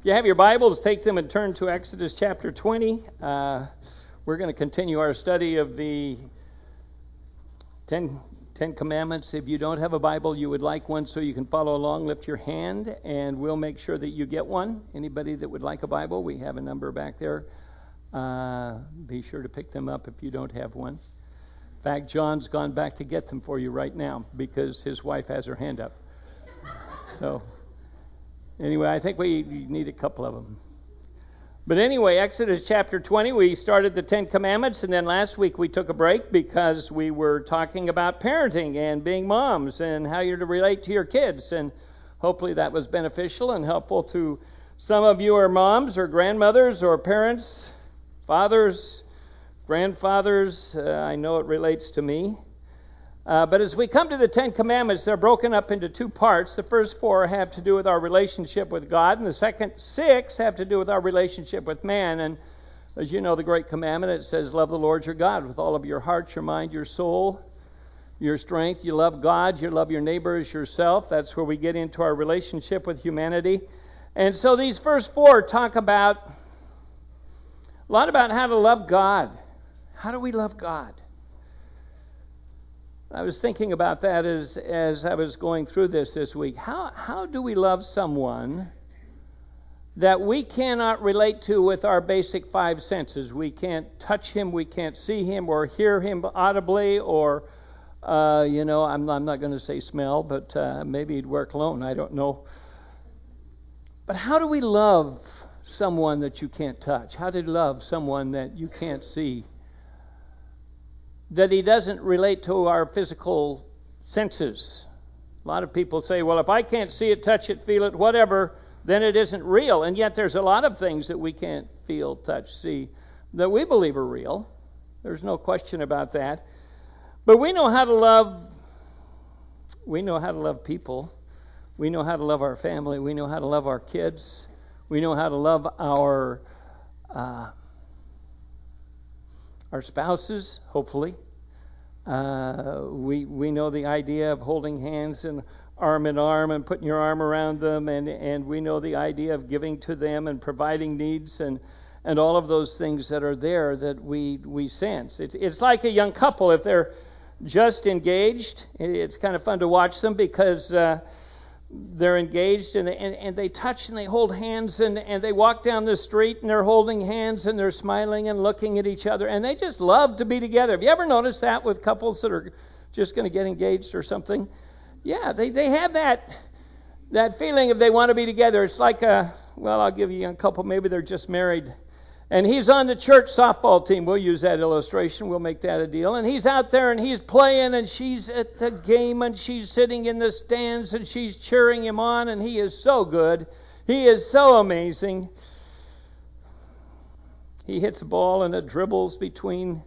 If you have your Bibles, take them and turn to Exodus chapter 20. Uh, we're going to continue our study of the Ten, Ten Commandments. If you don't have a Bible, you would like one so you can follow along, lift your hand, and we'll make sure that you get one. Anybody that would like a Bible, we have a number back there. Uh, be sure to pick them up if you don't have one. In fact, John's gone back to get them for you right now because his wife has her hand up. So. Anyway, I think we need a couple of them. But anyway, Exodus chapter 20, we started the Ten Commandments, and then last week we took a break because we were talking about parenting and being moms and how you're to relate to your kids. And hopefully that was beneficial and helpful to some of you are moms or grandmothers or parents, fathers, grandfathers. Uh, I know it relates to me. Uh, but as we come to the Ten Commandments, they're broken up into two parts. The first four have to do with our relationship with God, and the second six have to do with our relationship with man. And as you know, the Great Commandment, it says, Love the Lord your God with all of your heart, your mind, your soul, your strength. You love God, you love your neighbor as yourself. That's where we get into our relationship with humanity. And so these first four talk about a lot about how to love God. How do we love God? I was thinking about that as, as I was going through this this week. How, how do we love someone that we cannot relate to with our basic five senses? We can't touch him, we can't see him or hear him audibly, or, uh, you know, I'm, I'm not going to say smell, but uh, maybe he'd wear cologne, I don't know. But how do we love someone that you can't touch? How do you love someone that you can't see? That he doesn't relate to our physical senses. A lot of people say, well, if I can't see it, touch it, feel it, whatever, then it isn't real. And yet there's a lot of things that we can't feel, touch, see that we believe are real. There's no question about that. But we know how to love we know how to love people. We know how to love our family. We know how to love our kids. We know how to love our uh, our spouses, hopefully. Uh, we we know the idea of holding hands and arm in arm and putting your arm around them, and and we know the idea of giving to them and providing needs and and all of those things that are there that we we sense. It's it's like a young couple if they're just engaged. It's kind of fun to watch them because. Uh, they're engaged and, and, and they touch and they hold hands and, and they walk down the street and they're holding hands and they're smiling and looking at each other and they just love to be together. Have you ever noticed that with couples that are just going to get engaged or something? Yeah, they, they have that that feeling if they want to be together. It's like a well, I'll give you a couple. Maybe they're just married and he's on the church softball team. We'll use that illustration. We'll make that a deal. And he's out there and he's playing, and she's at the game, and she's sitting in the stands, and she's cheering him on, and he is so good. He is so amazing. He hits a ball, and it dribbles between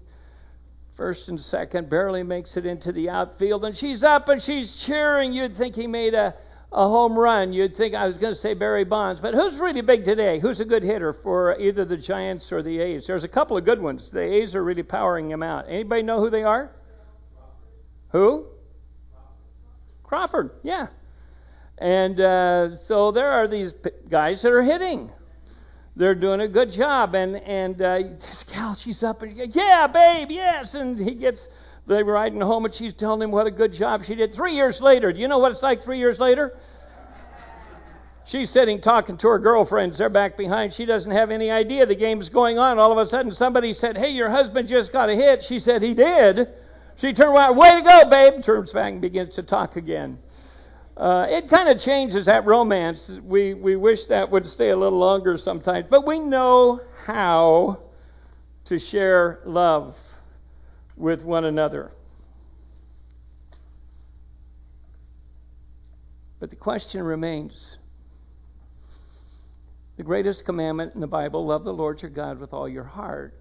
first and second, barely makes it into the outfield, and she's up and she's cheering. You'd think he made a a home run. You'd think I was going to say Barry Bonds, but who's really big today? Who's a good hitter for either the Giants or the A's? There's a couple of good ones. The A's are really powering them out. Anybody know who they are? Who? Crawford. Yeah. And uh, so there are these guys that are hitting. They're doing a good job, and and uh, this gal, she's up and yeah, babe, yes, and he gets they were riding home and she's telling him what a good job she did. Three years later, do you know what it's like three years later? She's sitting talking to her girlfriends. They're back behind. She doesn't have any idea the game's going on. All of a sudden, somebody said, Hey, your husband just got a hit. She said, He did. She turned around, Way to go, babe. Turns back and begins to talk again. Uh, it kind of changes that romance. We, we wish that would stay a little longer sometimes. But we know how to share love with one another. But the question remains the greatest commandment in the Bible love the Lord your God with all your heart.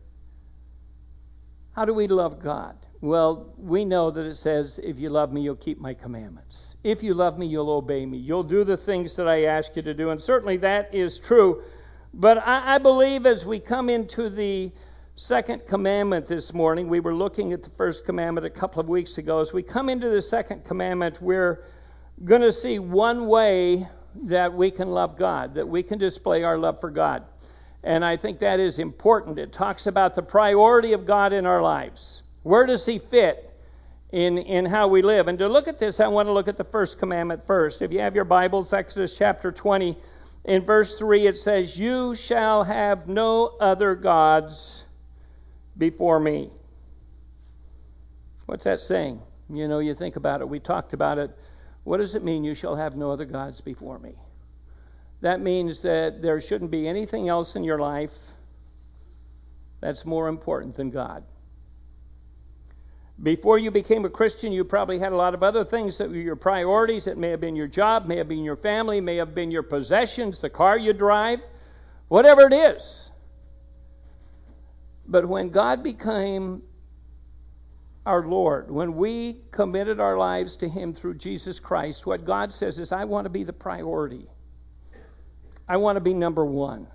How do we love God? Well, we know that it says, if you love me, you'll keep my commandments. If you love me, you'll obey me. You'll do the things that I ask you to do. And certainly that is true. But I, I believe as we come into the second commandment this morning. We were looking at the first commandment a couple of weeks ago. As we come into the second commandment, we're going to see one way that we can love God, that we can display our love for God. And I think that is important. It talks about the priority of God in our lives. Where does He fit in, in how we live? And to look at this, I want to look at the first commandment first. If you have your Bibles, Exodus chapter 20, in verse 3, it says, You shall have no other gods before me. What's that saying? You know, you think about it. We talked about it. What does it mean, you shall have no other gods before me? That means that there shouldn't be anything else in your life that's more important than God. Before you became a Christian, you probably had a lot of other things that were your priorities. It may have been your job, may have been your family, may have been your possessions, the car you drive, whatever it is. But when God became our Lord, when we committed our lives to Him through Jesus Christ, what God says is, I want to be the priority. I want to be number one.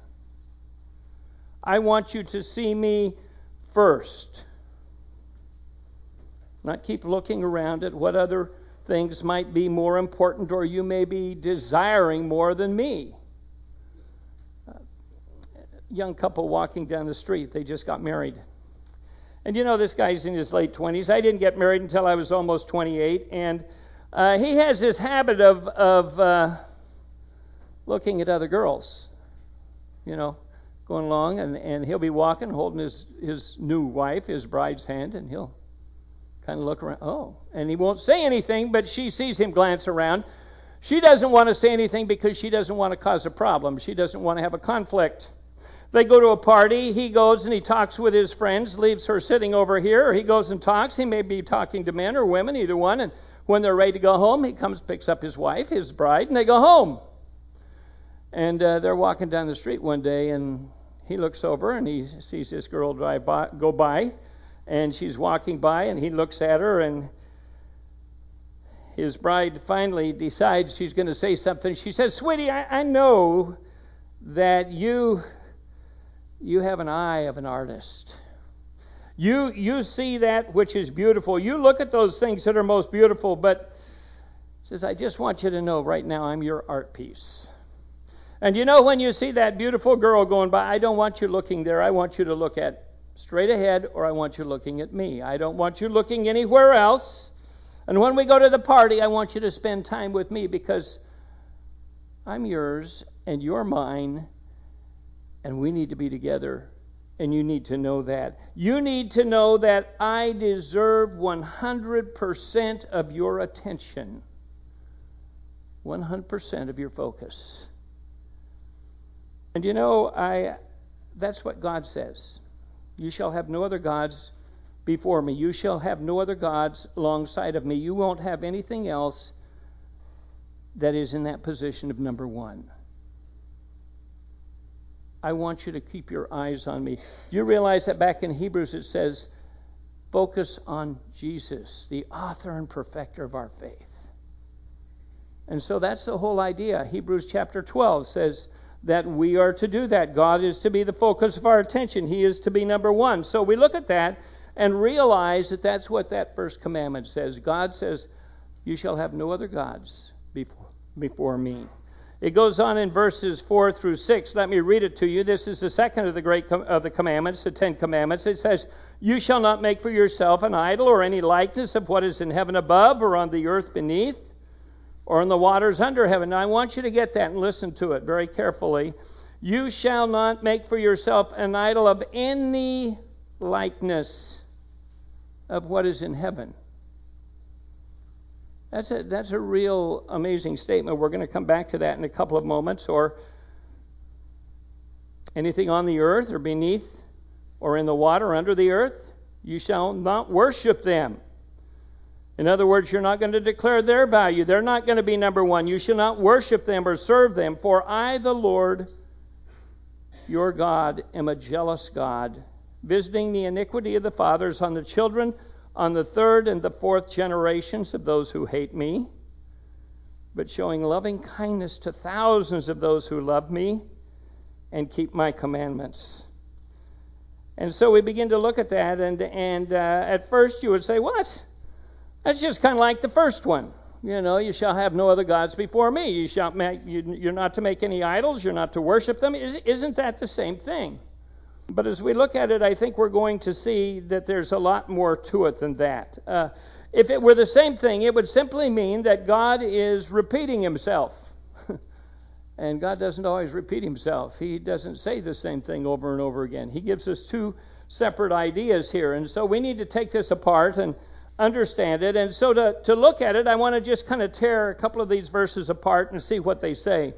I want you to see me first. Not keep looking around at what other things might be more important or you may be desiring more than me. Young couple walking down the street, they just got married. And you know, this guy's in his late 20s. I didn't get married until I was almost 28. And uh, he has this habit of, of uh, looking at other girls, you know, going along, and, and he'll be walking, holding his, his new wife, his bride's hand, and he'll kind of look around. Oh, and he won't say anything, but she sees him glance around. She doesn't want to say anything because she doesn't want to cause a problem. She doesn't want to have a conflict. They go to a party. He goes and he talks with his friends, leaves her sitting over here, or he goes and talks. He may be talking to men or women, either one. And when they're ready to go home, he comes, picks up his wife, his bride, and they go home. And uh, they're walking down the street one day, and he looks over and he sees this girl drive by, go by, and she's walking by, and he looks at her, and his bride finally decides she's going to say something. She says, "Sweetie, I, I know that you you have an eye of an artist. You, you see that which is beautiful. You look at those things that are most beautiful, but says, I just want you to know right now I'm your art piece. And you know, when you see that beautiful girl going by, I don't want you looking there. I want you to look at straight ahead, or I want you looking at me. I don't want you looking anywhere else. And when we go to the party, I want you to spend time with me because I'm yours and you're mine, and we need to be together. And you need to know that. You need to know that I deserve 100% of your attention, 100% of your focus. And you know, I that's what God says. You shall have no other gods before me. You shall have no other gods alongside of me. You won't have anything else that is in that position of number one. I want you to keep your eyes on me. You realize that back in Hebrews it says, focus on Jesus, the author and perfecter of our faith. And so that's the whole idea. Hebrews chapter 12 says that we are to do that. God is to be the focus of our attention, He is to be number one. So we look at that and realize that that's what that first commandment says. God says, You shall have no other gods before, before me. It goes on in verses 4 through 6. Let me read it to you. This is the second of the great com- of the commandments, the 10 commandments. It says, "You shall not make for yourself an idol or any likeness of what is in heaven above or on the earth beneath or in the waters under heaven." Now I want you to get that and listen to it very carefully. You shall not make for yourself an idol of any likeness of what is in heaven that's a, that's a real amazing statement. We're going to come back to that in a couple of moments. Or anything on the earth or beneath or in the water under the earth, you shall not worship them. In other words, you're not going to declare their value. They're not going to be number one. You shall not worship them or serve them, for I, the Lord, your God, am a jealous God, visiting the iniquity of the fathers on the children on the third and the fourth generations of those who hate me, but showing loving kindness to thousands of those who love me and keep my commandments. And so we begin to look at that, and, and uh, at first you would say, that's, that's just kind of like the first one. You know, you shall have no other gods before me. You shall make, you, are not to make any idols. You're not to worship them. Isn't that the same thing? But as we look at it, I think we're going to see that there's a lot more to it than that. Uh, if it were the same thing, it would simply mean that God is repeating himself. and God doesn't always repeat himself, He doesn't say the same thing over and over again. He gives us two separate ideas here. And so we need to take this apart and understand it. And so to, to look at it, I want to just kind of tear a couple of these verses apart and see what they say.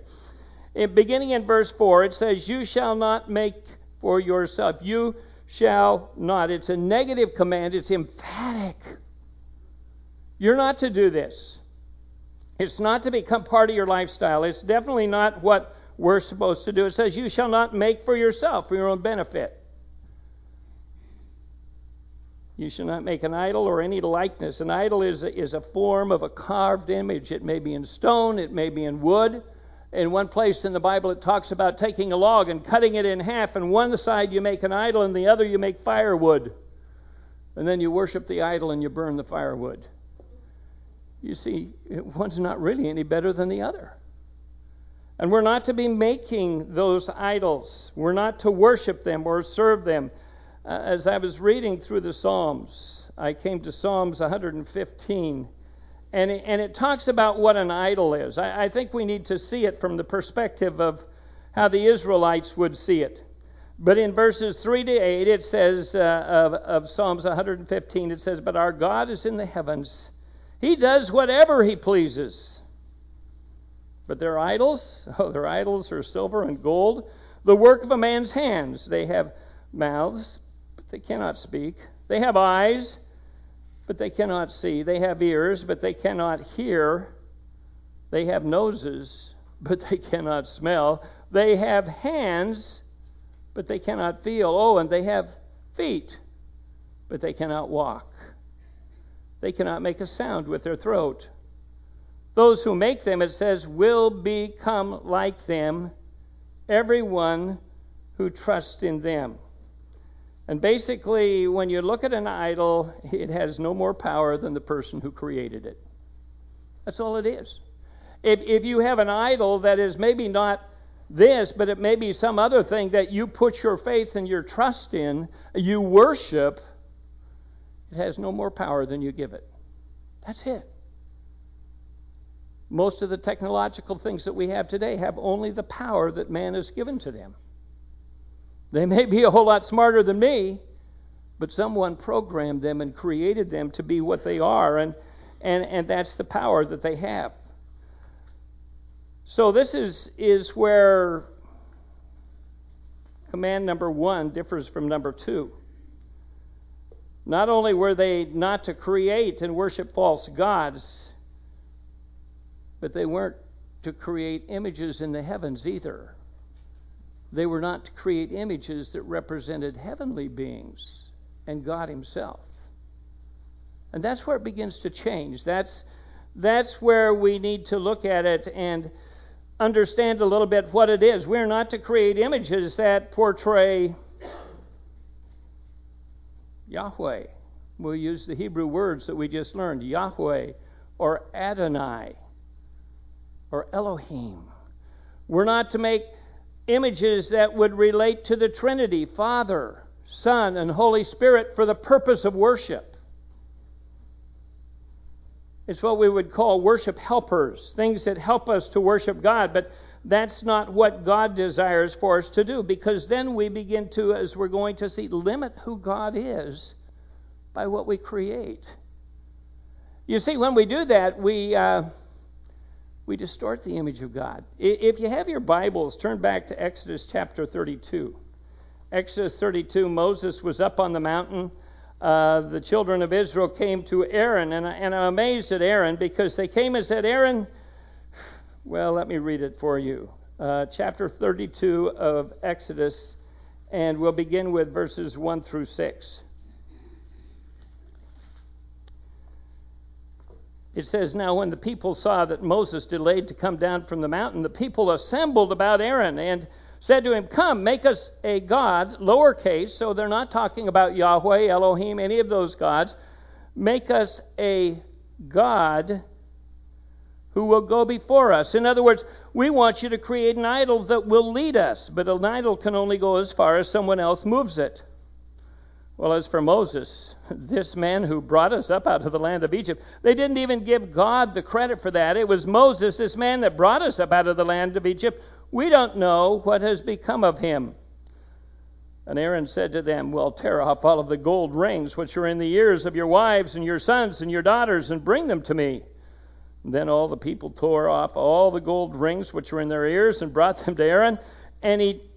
In, beginning in verse 4, it says, You shall not make for yourself. You shall not. It's a negative command, it's emphatic. You're not to do this. It's not to become part of your lifestyle. It's definitely not what we're supposed to do. It says, You shall not make for yourself for your own benefit. You shall not make an idol or any likeness. An idol is a, is a form of a carved image. It may be in stone, it may be in wood. In one place in the Bible, it talks about taking a log and cutting it in half, and one side you make an idol, and the other you make firewood. And then you worship the idol and you burn the firewood. You see, one's not really any better than the other. And we're not to be making those idols. We're not to worship them or serve them. Uh, as I was reading through the Psalms, I came to Psalms 115, and it, and it talks about what an idol is. I, I think we need to see it from the perspective of how the Israelites would see it. But in verses 3 to 8, it says uh, of, of Psalms 115, it says, But our God is in the heavens. He does whatever he pleases. But their idols, oh, their idols are silver and gold, the work of a man's hands. They have mouths, but they cannot speak. They have eyes, but they cannot see. They have ears, but they cannot hear. They have noses, but they cannot smell. They have hands, but they cannot feel. Oh, and they have feet, but they cannot walk. They cannot make a sound with their throat. Those who make them, it says, will become like them, everyone who trusts in them. And basically, when you look at an idol, it has no more power than the person who created it. That's all it is. If, if you have an idol that is maybe not this, but it may be some other thing that you put your faith and your trust in, you worship, it has no more power than you give it. That's it. Most of the technological things that we have today have only the power that man has given to them. They may be a whole lot smarter than me, but someone programmed them and created them to be what they are, and, and, and that's the power that they have. So this is, is where command number one differs from number two. Not only were they not to create and worship false gods, but they weren't to create images in the heavens either. They were not to create images that represented heavenly beings and God Himself. And that's where it begins to change. That's, that's where we need to look at it and understand a little bit what it is. We're not to create images that portray Yahweh. We'll use the Hebrew words that we just learned Yahweh or Adonai or Elohim. We're not to make images that would relate to the Trinity Father, Son, and Holy Spirit for the purpose of worship. It's what we would call worship helpers, things that help us to worship God, but that's not what God desires for us to do because then we begin to, as we're going to see, limit who God is by what we create. You see, when we do that, we. Uh, we distort the image of God. If you have your Bibles, turn back to Exodus chapter 32. Exodus 32, Moses was up on the mountain. Uh, the children of Israel came to Aaron, and, and I'm amazed at Aaron because they came and said, Aaron, well, let me read it for you. Uh, chapter 32 of Exodus, and we'll begin with verses 1 through 6. It says, Now when the people saw that Moses delayed to come down from the mountain, the people assembled about Aaron and said to him, Come, make us a God, lowercase, so they're not talking about Yahweh, Elohim, any of those gods. Make us a God who will go before us. In other words, we want you to create an idol that will lead us, but an idol can only go as far as someone else moves it. Well, as for Moses, this man who brought us up out of the land of Egypt, they didn't even give God the credit for that. It was Moses, this man that brought us up out of the land of Egypt. We don't know what has become of him. And Aaron said to them, Well, tear off all of the gold rings which are in the ears of your wives and your sons and your daughters, and bring them to me. And then all the people tore off all the gold rings which were in their ears and brought them to Aaron. And he,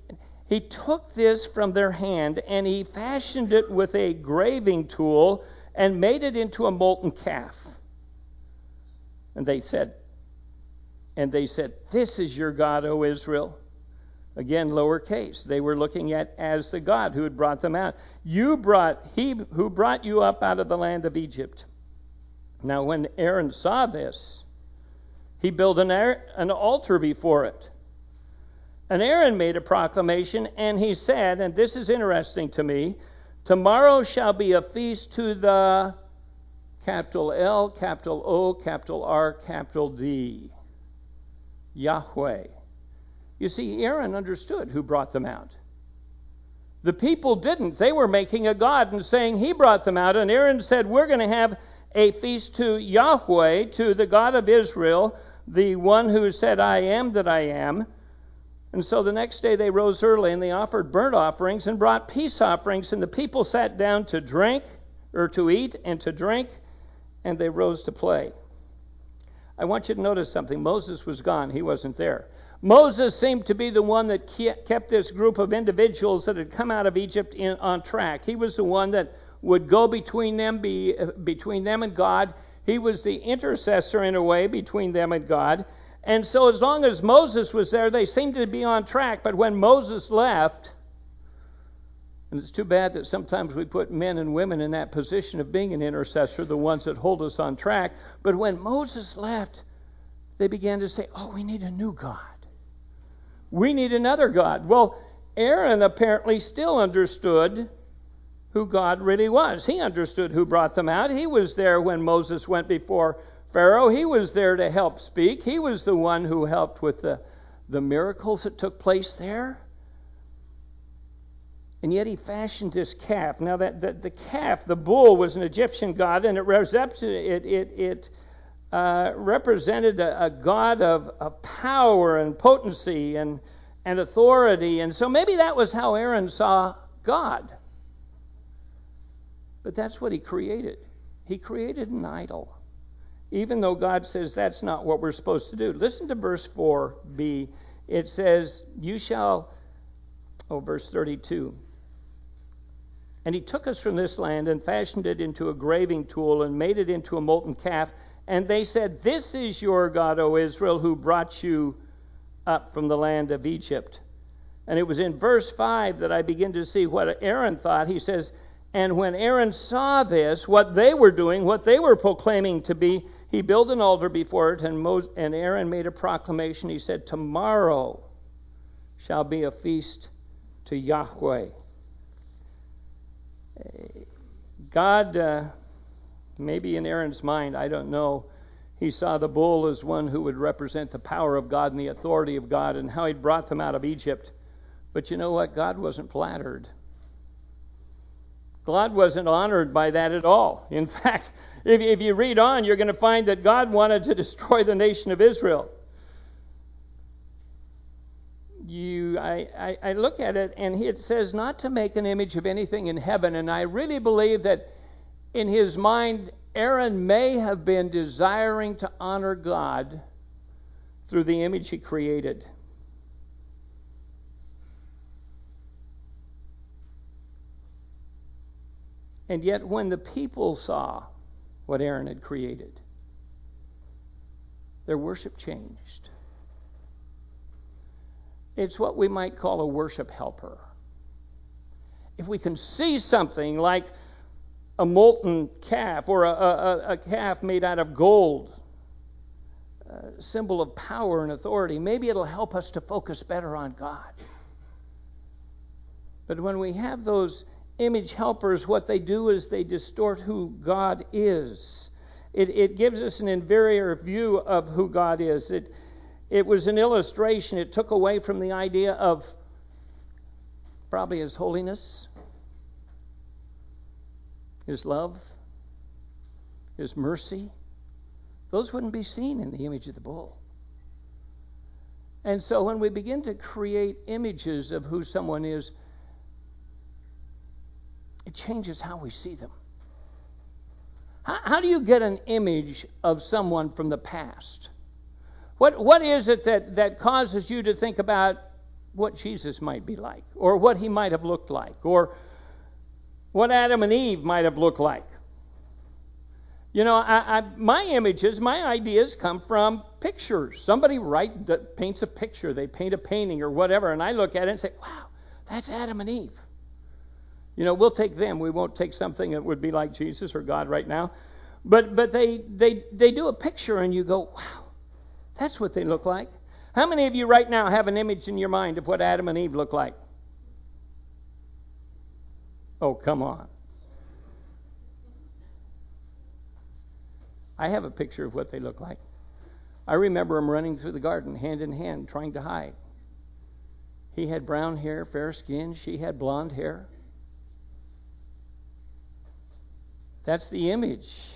he took this from their hand and he fashioned it with a graving tool and made it into a molten calf. And they said, and they said, This is your God, O Israel. Again, lowercase. They were looking at as the God who had brought them out. You brought, he who brought you up out of the land of Egypt. Now, when Aaron saw this, he built an, an altar before it. And Aaron made a proclamation, and he said, and this is interesting to me tomorrow shall be a feast to the capital L, capital O, capital R, capital D, Yahweh. You see, Aaron understood who brought them out. The people didn't. They were making a god and saying he brought them out. And Aaron said, We're going to have a feast to Yahweh, to the God of Israel, the one who said, I am that I am. And so the next day they rose early and they offered burnt offerings and brought peace offerings. And the people sat down to drink, or to eat and to drink, and they rose to play. I want you to notice something. Moses was gone, he wasn't there. Moses seemed to be the one that kept this group of individuals that had come out of Egypt in, on track. He was the one that would go between them, be, between them and God. He was the intercessor in a way between them and God. And so, as long as Moses was there, they seemed to be on track. But when Moses left, and it's too bad that sometimes we put men and women in that position of being an intercessor, the ones that hold us on track. But when Moses left, they began to say, Oh, we need a new God. We need another God. Well, Aaron apparently still understood who God really was. He understood who brought them out. He was there when Moses went before Pharaoh. He was there to help speak. He was the one who helped with the, the miracles that took place there. And yet he fashioned this calf. Now that the, the calf, the bull, was an Egyptian god, and it it it, it uh, represented a, a God of, of, power and potency and, and authority. And so maybe that was how Aaron saw God. But that's what he created. He created an idol, even though God says that's not what we're supposed to do. Listen to verse 4b. It says, You shall, oh, verse 32. And he took us from this land and fashioned it into a graving tool and made it into a molten calf and they said, This is your God, O Israel, who brought you up from the land of Egypt. And it was in verse 5 that I begin to see what Aaron thought. He says, And when Aaron saw this, what they were doing, what they were proclaiming to be, he built an altar before it, and, and Aaron made a proclamation. He said, Tomorrow shall be a feast to Yahweh. God. Uh, Maybe in Aaron's mind, I don't know, he saw the bull as one who would represent the power of God and the authority of God and how he'd brought them out of Egypt. But you know what? God wasn't flattered. God wasn't honored by that at all. In fact, if, if you read on, you're going to find that God wanted to destroy the nation of Israel. You, I, I, I look at it, and it says not to make an image of anything in heaven. And I really believe that in his mind, Aaron may have been desiring to honor God through the image he created. And yet, when the people saw what Aaron had created, their worship changed. It's what we might call a worship helper. If we can see something like a molten calf or a, a, a calf made out of gold, a symbol of power and authority. Maybe it'll help us to focus better on God. But when we have those image helpers, what they do is they distort who God is. It, it gives us an inferior view of who God is. It, it was an illustration. It took away from the idea of probably His holiness, His love, His mercy. Those wouldn't be seen in the image of the bull. And so when we begin to create images of who someone is, it changes how we see them. How, how, do you get an image of someone from the past? What, what is it that, that causes you to think about what Jesus might be like, or what he might have looked like, or what Adam and Eve might have looked like? You know, I, I, my images, my ideas come from pictures. Somebody write, paints a picture, they paint a painting or whatever, and I look at it and say, wow, that's Adam and Eve. You know, we'll take them. We won't take something that would be like Jesus or God right now. But but they they they do a picture and you go, wow, that's what they look like. How many of you right now have an image in your mind of what Adam and Eve look like? Oh, come on. I have a picture of what they look like. I remember him running through the garden hand in hand, trying to hide. He had brown hair, fair skin. She had blonde hair. That's the image.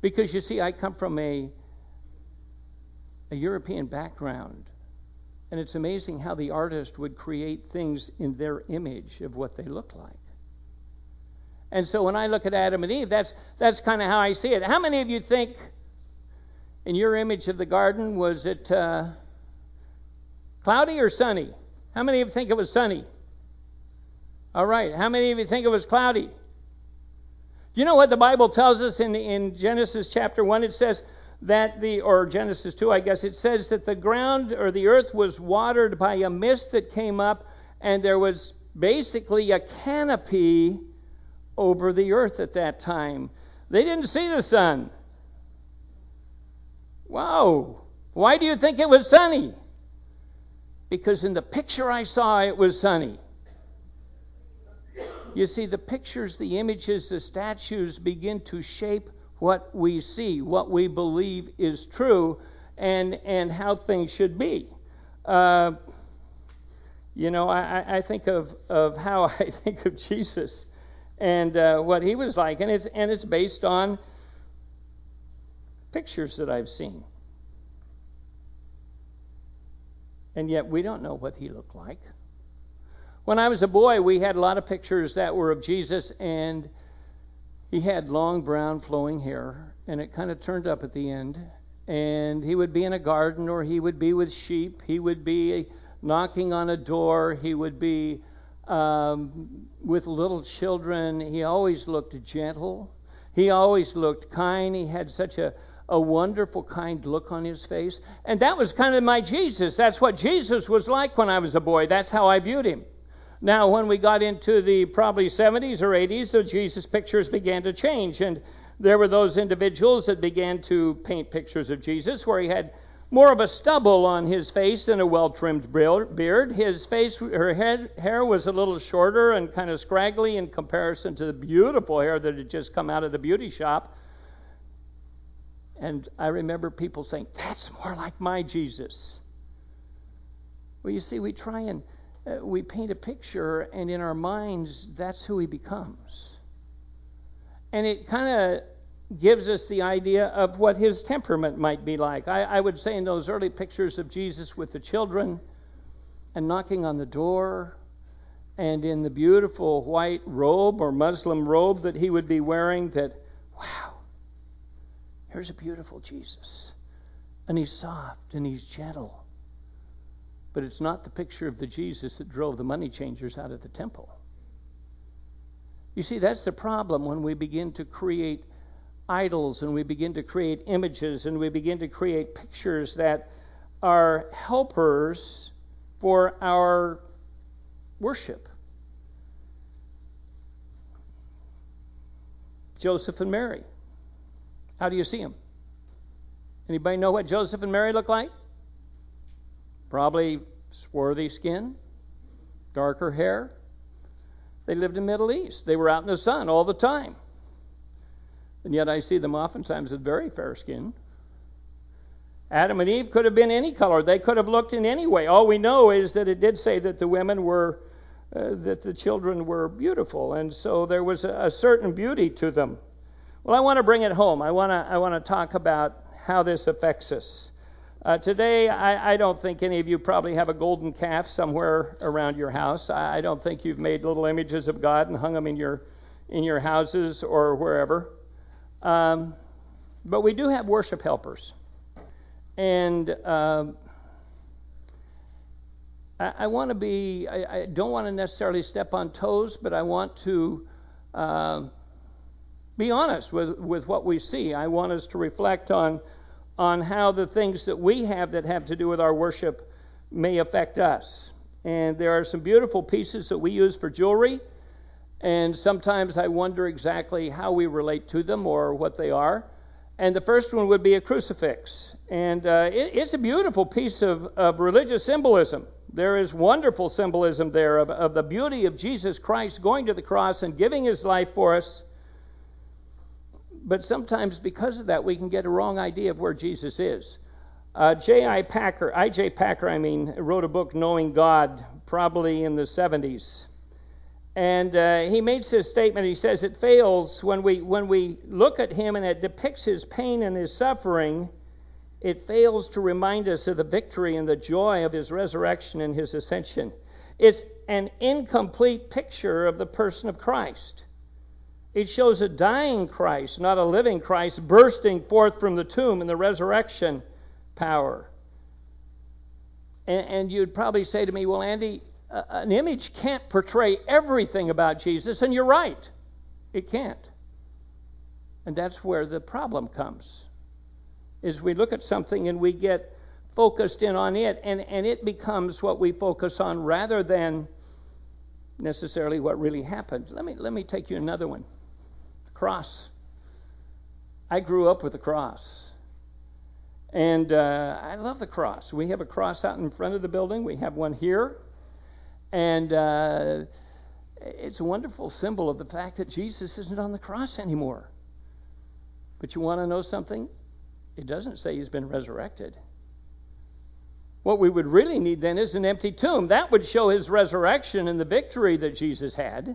Because you see, I come from a, a European background, and it's amazing how the artist would create things in their image of what they look like. And so when I look at Adam and Eve, that's, that's kind of how I see it. How many of you think in your image of the garden, was it uh, cloudy or sunny? How many of you think it was sunny? All right. How many of you think it was cloudy? Do you know what the Bible tells us in, in Genesis chapter 1? It says that the, or Genesis 2, I guess, it says that the ground or the earth was watered by a mist that came up, and there was basically a canopy over the earth at that time. They didn't see the sun. Wow. Why do you think it was sunny? Because in the picture I saw, it was sunny. You see, the pictures, the images, the statues begin to shape what we see, what we believe is true, and, and how things should be. Uh, you know, I, I think of, of how I think of Jesus and uh, what he was like, and it's, and it's based on pictures that I've seen. And yet we don't know what he looked like. When I was a boy, we had a lot of pictures that were of Jesus, and he had long brown flowing hair, and it kind of turned up at the end. And he would be in a garden, or he would be with sheep. He would be knocking on a door. He would be um, with little children. He always looked gentle. He always looked kind. He had such a, a wonderful, kind look on his face. And that was kind of my Jesus. That's what Jesus was like when I was a boy. That's how I viewed him. Now, when we got into the probably 70s or 80s, the Jesus pictures began to change. And there were those individuals that began to paint pictures of Jesus where he had more of a stubble on his face than a well trimmed beard. His face, her head, hair was a little shorter and kind of scraggly in comparison to the beautiful hair that had just come out of the beauty shop. And I remember people saying, That's more like my Jesus. Well, you see, we try and Uh, we paint a picture, and in our minds, that's who he becomes. And it kind of gives us the idea of what his temperament might be like. I, I would say in those early pictures of Jesus with the children and knocking on the door, and in the beautiful white robe or muslin robe that he would be wearing, that, wow, here's a beautiful Jesus. And he's soft and he's gentle but it's not the picture of the Jesus that drove the money changers out of the temple. You see, that's the problem when we begin to create idols and we begin to create images and we begin to create pictures that are helpers for our worship. Joseph and Mary. How do you see them? Anybody know what Joseph and Mary look like? Probably swarthy skin, darker hair. They lived in the Middle East. They were out in the sun all the time. And yet I see them oftentimes with very fair skin. Adam and Eve could have been any color. They could have looked in any way. All we know is that it did say that the women were, uh, that the children were beautiful. And so there was a, a certain beauty to them. Well, I want to bring it home. I want to, I want to talk about how this affects us. Uh, today, I, I, don't think any of you probably have a golden calf somewhere around your house. I, I, don't think you've made little images of God and hung them in your in your houses or wherever. Um, but we do have worship helpers, and uh, I, I want to be. I, don't want to necessarily step on toes, but I want to. Uh, be honest with, with what we see. I want us to reflect on on how the things that we have that have to do with our worship may affect us. And there are some beautiful pieces that we use for jewelry, and sometimes I wonder exactly how we relate to them or what they are. And the first one would be a crucifix. And uh, it, it's a beautiful piece of, of religious symbolism. There is wonderful symbolism there of, of the beauty of Jesus Christ going to the cross and giving his life for us but sometimes because of that, we can get a wrong idea of where Jesus is. Uh, J.I. Packer, I.J. Packer, I mean, wrote a book, Knowing God, probably in the 70s. And uh, he makes this statement. He says it fails when we when we look at him and it depicts his pain and his suffering. It fails to remind us of the victory and the joy of his resurrection and his ascension. It's an incomplete picture of the person of Christ. It shows a dying Christ, not a living Christ, bursting forth from the tomb in the resurrection power. And, and you'd probably say to me, well, Andy, uh, an image can't portray everything about Jesus, and you're right. It can't. And that's where the problem comes. Is we look at something and we get focused in on it, and, and it becomes what we focus on rather than necessarily what really happened. Let me let me take you another one cross. I grew up with the cross. And uh, I love the cross. We have a cross out in front of the building, we have one here. And uh, it's a wonderful symbol of the fact that Jesus isn't on the cross anymore. But you want to know something? It doesn't say he's been resurrected. What we would really need then is an empty tomb. That would show his resurrection and the victory that Jesus had.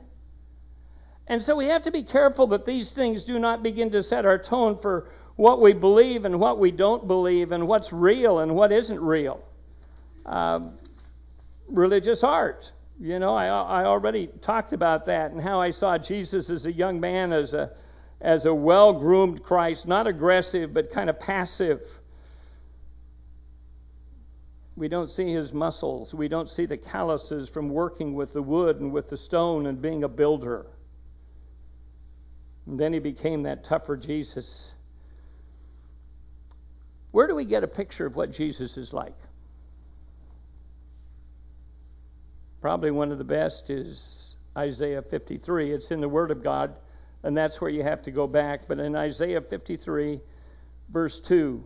And so we have to be careful that these things do not begin to set our tone for what we believe and what we don't believe and what's real and what isn't real. Uh, religious art. You know, I, I already talked about that and how I saw Jesus as a young man, as a, as a well groomed Christ, not aggressive, but kind of passive. We don't see his muscles. We don't see the calluses from working with the wood and with the stone and being a builder. And then he became that tougher Jesus. Where do we get a picture of what Jesus is like? Probably one of the best is Isaiah 53. It's in the Word of God, and that's where you have to go back. But in Isaiah 53, verse 2,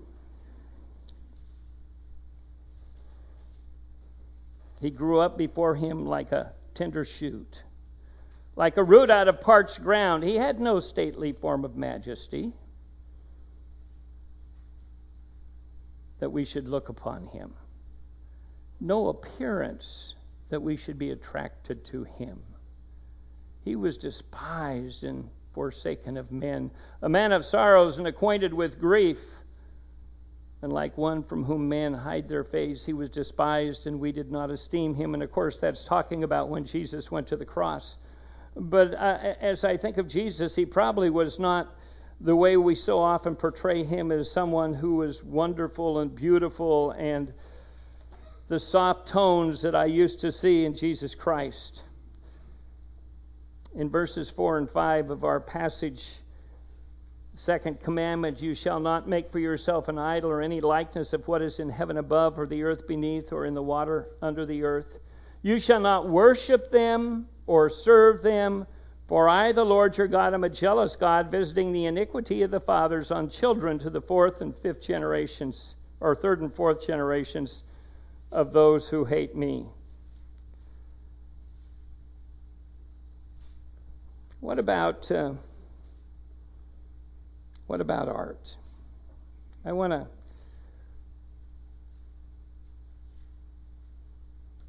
he grew up before him like a tender shoot like a root out of parched ground. He had no stately form of majesty that we should look upon him, no appearance that we should be attracted to him. He was despised and forsaken of men, a man of sorrows and acquainted with grief. And like one from whom men hide their face, he was despised, and we did not esteem him. And of course, that's talking about when Jesus went to the cross. But as I think of Jesus, he probably was not the way we so often portray him as someone who was wonderful and beautiful and the soft tones that I used to see in Jesus Christ. In verses 4 and 5 of our passage, second commandment you shall not make for yourself an idol or any likeness of what is in heaven above or the earth beneath or in the water under the earth. You shall not worship them or serve them. For I, the Lord your God, am a jealous God, visiting the iniquity of the fathers on children to the fourth and fifth generations, or third and fourth generations of those who hate me. What about uh, What about art? I want to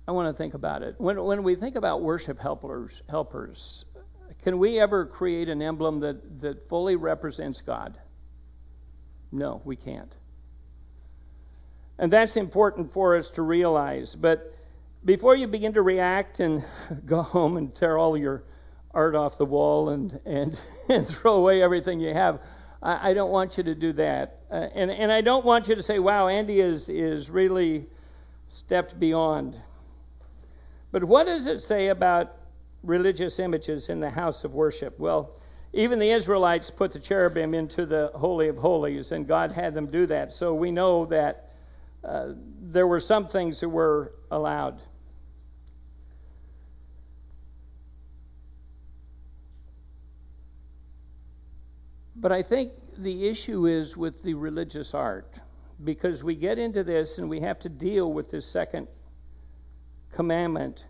I want to think about it. When when we think about worship helpers helpers, can we ever create an emblem that, that fully represents God? No, we can't. And that's important for us to realize. But before you begin to react and go home and tear all your art off the wall and, and, and throw away everything you have, I, I don't want you to do that. Uh, and, and I don't want you to say, wow, Andy is, is really stepped beyond. But what does it say about religious images in the house of worship? Well, even the Israelites put the cherubim into the Holy of Holies, and God had them do that. So we know that uh, there were some things that were allowed. But I think the issue is with the religious art, because we get into this and we have to deal with this second commandment,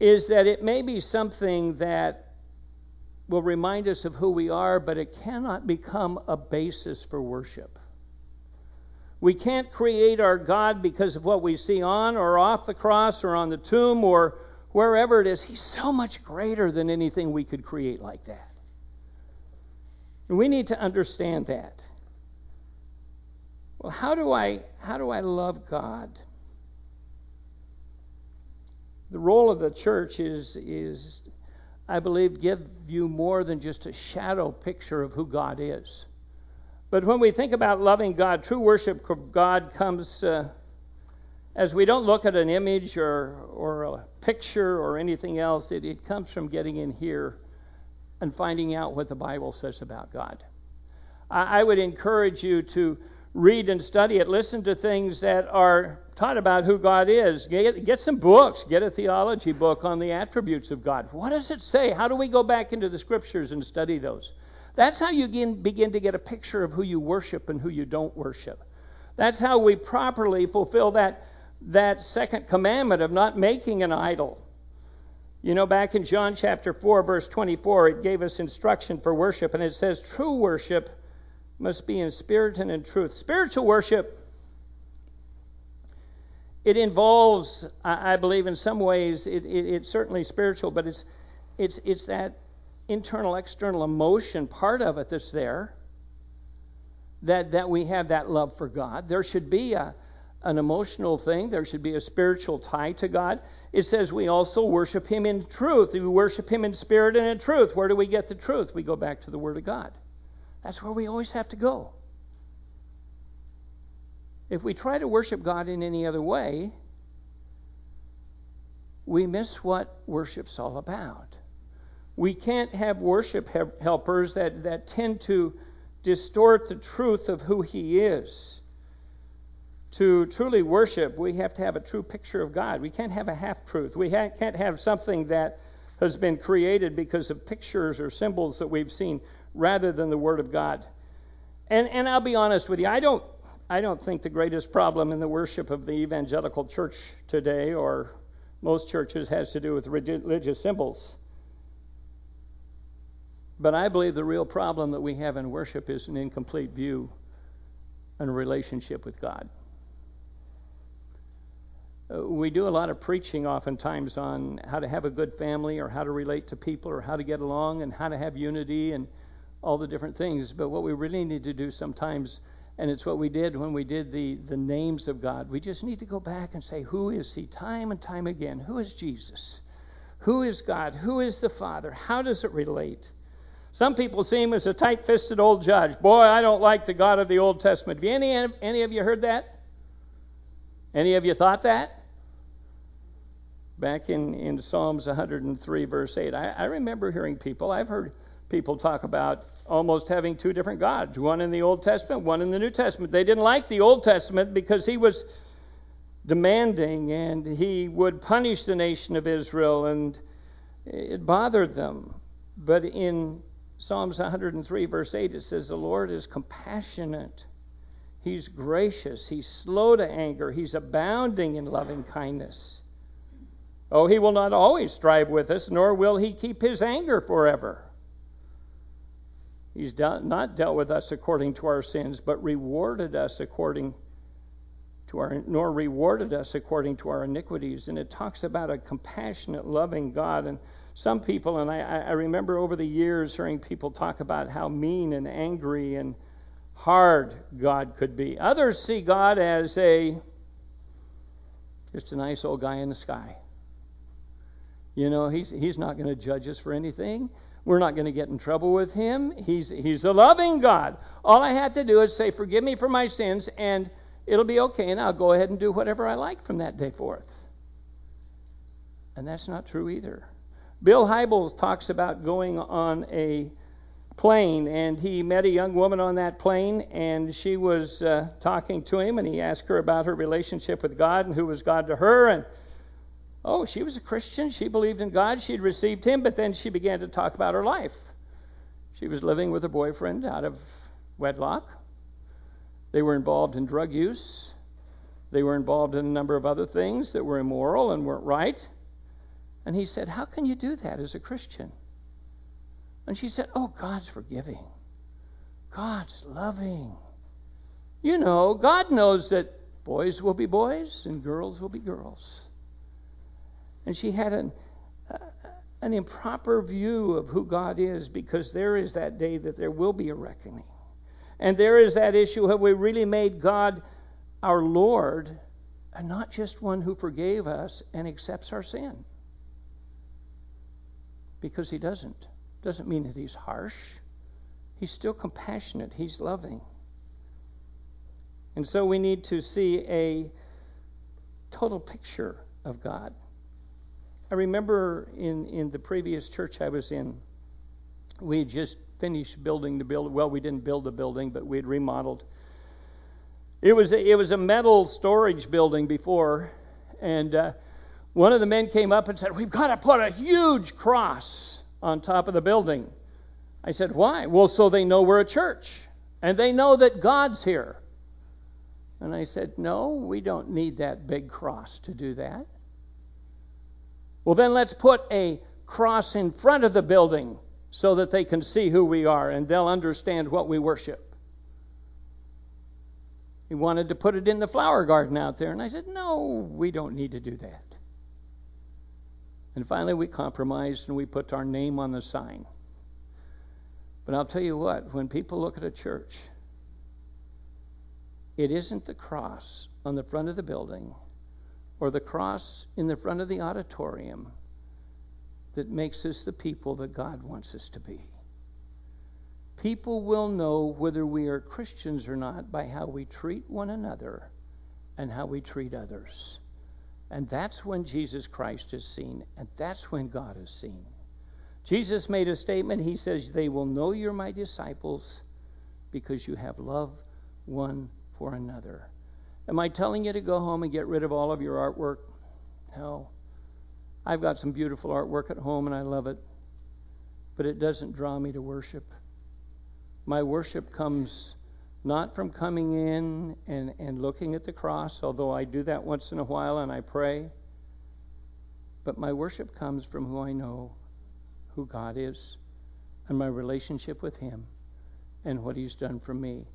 is that it may be something that will remind us of who we are, but it cannot become a basis for worship. We can't create our God because of what we see on or off the cross or on the tomb or wherever it is. He's so much greater than anything we could create like that. And we need to understand that. Well, how do I how do I love God? The role of the church is is I believe give you more than just a shadow picture of who God is. But when we think about loving God, true worship of God comes uh, as we don't look at an image or, or a picture or anything else, it, it comes from getting in here and finding out what the Bible says about God. I, I would encourage you to read and study it, listen to things that are taught about who God is. Get, get some books. Get a theology book on the attributes of God. What does it say? How do we go back into the scriptures and study those? That's how you begin, begin to get a picture of who you worship and who you don't worship. That's how we properly fulfill that, that second commandment of not making an idol. You know, back in John chapter 4, verse 24, it gave us instruction for worship, and it says, True worship must be in spirit and in truth. Spiritual worship, it involves, I, believe, in some ways, it, it, it's certainly spiritual, but it's, it's, it's that internal, external emotion part of it that's there. That, that we have that love for God. There should be a, an emotional thing. There should be a spiritual tie to God. It says we also worship Him in truth. We worship Him in spirit and in truth. Where do we get the truth? We go back to the Word of God. That's where we always have to go. If we try to worship God in any other way, we miss what worship's all about. We can't have worship helpers that, that tend to distort the truth of who He is to truly worship, we have to have a true picture of God. We can't have a half truth. We ha- can't have something that has been created because of pictures or symbols that we've seen rather than the Word of God. And, and I'll be honest with you, I don't, I don't think the greatest problem in the worship of the evangelical church today or most churches has to do with religious symbols. But I believe the real problem that we have in worship is an incomplete view and relationship with God. Uh, we do a lot of preaching oftentimes on how to have a good family or how to relate to people or how to get along and how to have unity and all the different things. But what we really need to do sometimes, and it's what we did when we did the, the names of God, we just need to go back and say, Who is He? Time and time again. Who is Jesus? Who is God? Who is the Father? How does it relate? Some people see him as a tight fisted old judge. Boy, I don't like the God of the Old Testament. Have any, any of you heard that? Any of you thought that? Back in, in Psalms 103, verse 8. I, I remember hearing people, I've heard people talk about almost having two different gods, one in the Old Testament, one in the New Testament. They didn't like the Old Testament because he was demanding and he would punish the nation of Israel and it bothered them. But in Psalms 103, verse 8, it says, The Lord is compassionate He's gracious. He's slow to anger. He's abounding in loving kindness. Oh, he will not always strive with us, nor will he keep his anger forever. He's not dealt with us according to our sins, but rewarded us according to our, nor rewarded us according to our iniquities. And it talks about a compassionate, loving God. And some people, and I, I remember over the years hearing people talk about how mean and angry and hard God could be. Others see God as a just a nice old guy in the sky. You know, he's he's not going to judge us for anything. We're not going to get in trouble with him. He's he's a loving God. All I have to do is say, "Forgive me for my sins," and it'll be okay, and I'll go ahead and do whatever I like from that day forth. And that's not true either. Bill Hybels talks about going on a plane, and he met a young woman on that plane, and she was uh, talking to him, and he asked her about her relationship with God and who was God to her, and oh, she was a Christian. She believed in God. She'd received Him, but then she began to talk about her life. She was living with a boyfriend out of wedlock. They were involved in drug use. They were involved in a number of other things that were immoral and weren't right. And he said, How can you do that as a Christian? And she said, Oh, God's forgiving. God's loving. You know, God knows that boys will be boys and girls will be girls. And she had an, uh, an improper view of who God is because there is that day that there will be a reckoning. And there is that issue have we really made God our Lord and not just one who forgave us and accepts our sin? Because he doesn't. Doesn't mean that he's harsh. He's still compassionate. He's loving. And so we need to see a total picture of God. I remember in, in the previous church I was in, we had just finished building the building. Well, we didn't build the building, but we had remodeled. It was a, it was a metal storage building before, and uh, one of the men came up and said, "We've got to put a huge cross on top of the building. I said, Why? Well, so they know we're a church and they know that God's here. And I said, No, we don't need that big cross to do that. Well, then let's put a cross in front of the building so that they can see who we are and they'll understand what we worship. He wanted to put it in the flower garden out there, and I said, No, we don't need to do that. And finally, we compromised and we put our name on the sign. But I'll tell you what, when people look at a church, it isn't the cross on the front of the building or the cross in the front of the auditorium that makes us the people that God wants us to be. People will know whether we are Christians or not by how we treat one another and how we treat others. And that's when Jesus Christ is seen, and that's when God is seen. Jesus made a statement. He says, They will know you're my disciples because you have love one for another. Am I telling you to go home and get rid of all of your artwork? Hell. I've got some beautiful artwork at home and I love it, but it doesn't draw me to worship. My worship comes not from coming in and, and looking at the cross, although I do that once in a while and I pray, but my worship comes from who I know, who God is, and my relationship with Him and what He's done for me.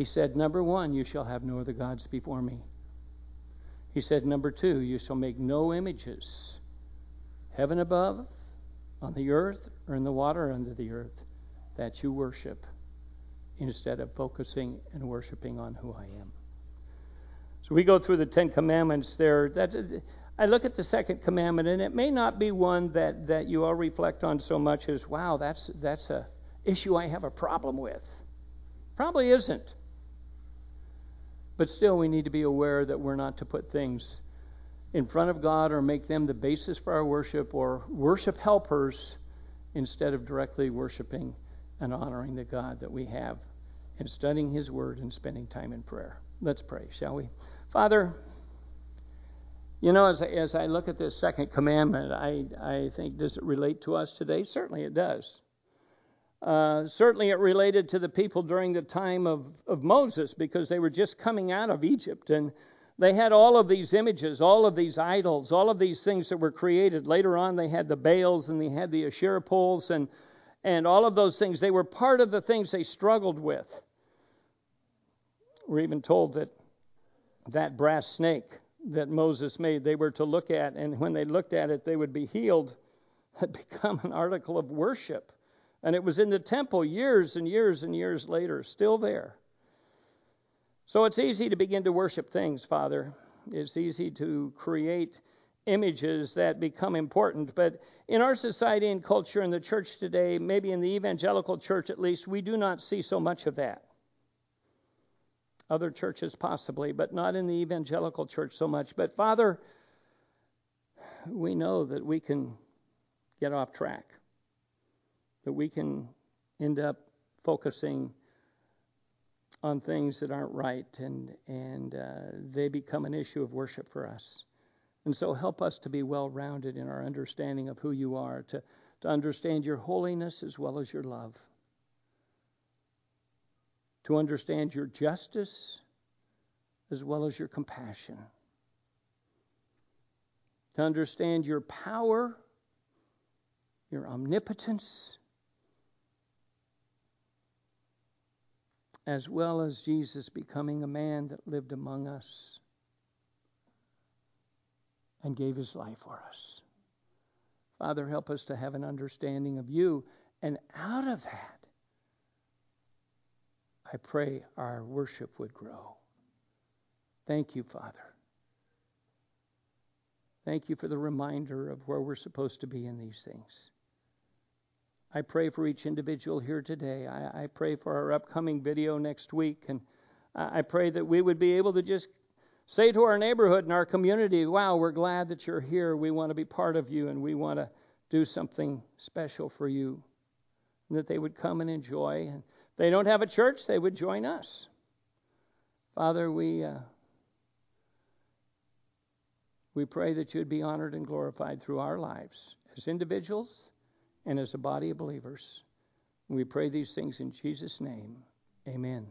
He said, Number one, you shall have no other gods before me. He said, Number two, you shall make no images, heaven above, on the earth, or in the water under the earth, that you worship instead of focusing and worshiping on who I am. So we go through the Ten Commandments there. I look at the second commandment, and it may not be one that, that you all reflect on so much as, wow, that's, that's a issue I have a problem with. Probably isn't. But still, we need to be aware that we're not to put things in front of God or make them the basis for our worship or worship helpers instead of directly worshiping and honoring the God that we have and studying His Word and spending time in prayer. Let's pray, shall we? Father, you know, as I, as I look at this second commandment, I, I think, does it relate to us today? Certainly it does. Uh, certainly it related to the people during the time of, of Moses because they were just coming out of Egypt and they had all of these images, all of these idols, all of these things that were created. Later on, they had the Baals and they had the Asherah poles and and all of those things. They were part of the things they struggled with. We're even told that that brass snake that Moses made, they were to look at, and when they looked at it, they would be healed, had become an article of worship. And it was in the temple years and years and years later, still there. So it's easy to begin to worship things, Father. It's easy to create images that become important. But in our society and culture in the church today, maybe in the evangelical church at least, we do not see so much of that. Other churches possibly, but not in the evangelical church so much. But Father, we know that we can get off track, that we can end up focusing on things that aren't right, and and uh, they become an issue of worship for us. And so help us to be well rounded in our understanding of who you are, to, to understand your holiness as well as your love, to understand your justice as well as your compassion, to understand your power, your omnipotence, as well as Jesus becoming a man that lived among us and gave his life for us. Father, help us to have an understanding of you. And out of that, I pray our worship would grow. Thank you, Father. Thank you for the reminder of where we're supposed to be in these things. I pray for each individual here today. I, I pray for our upcoming video next week. And I pray that we would be able to just Say to our neighborhood and our community, wow, we're glad that you're here. We want to be part of you and we want to do something special for you. And that they would come and enjoy. And if they don't have a church, they would join us. Father, we, uh, we pray that you'd be honored and glorified through our lives as individuals and as a body of believers. we pray these things in Jesus' name. Amen.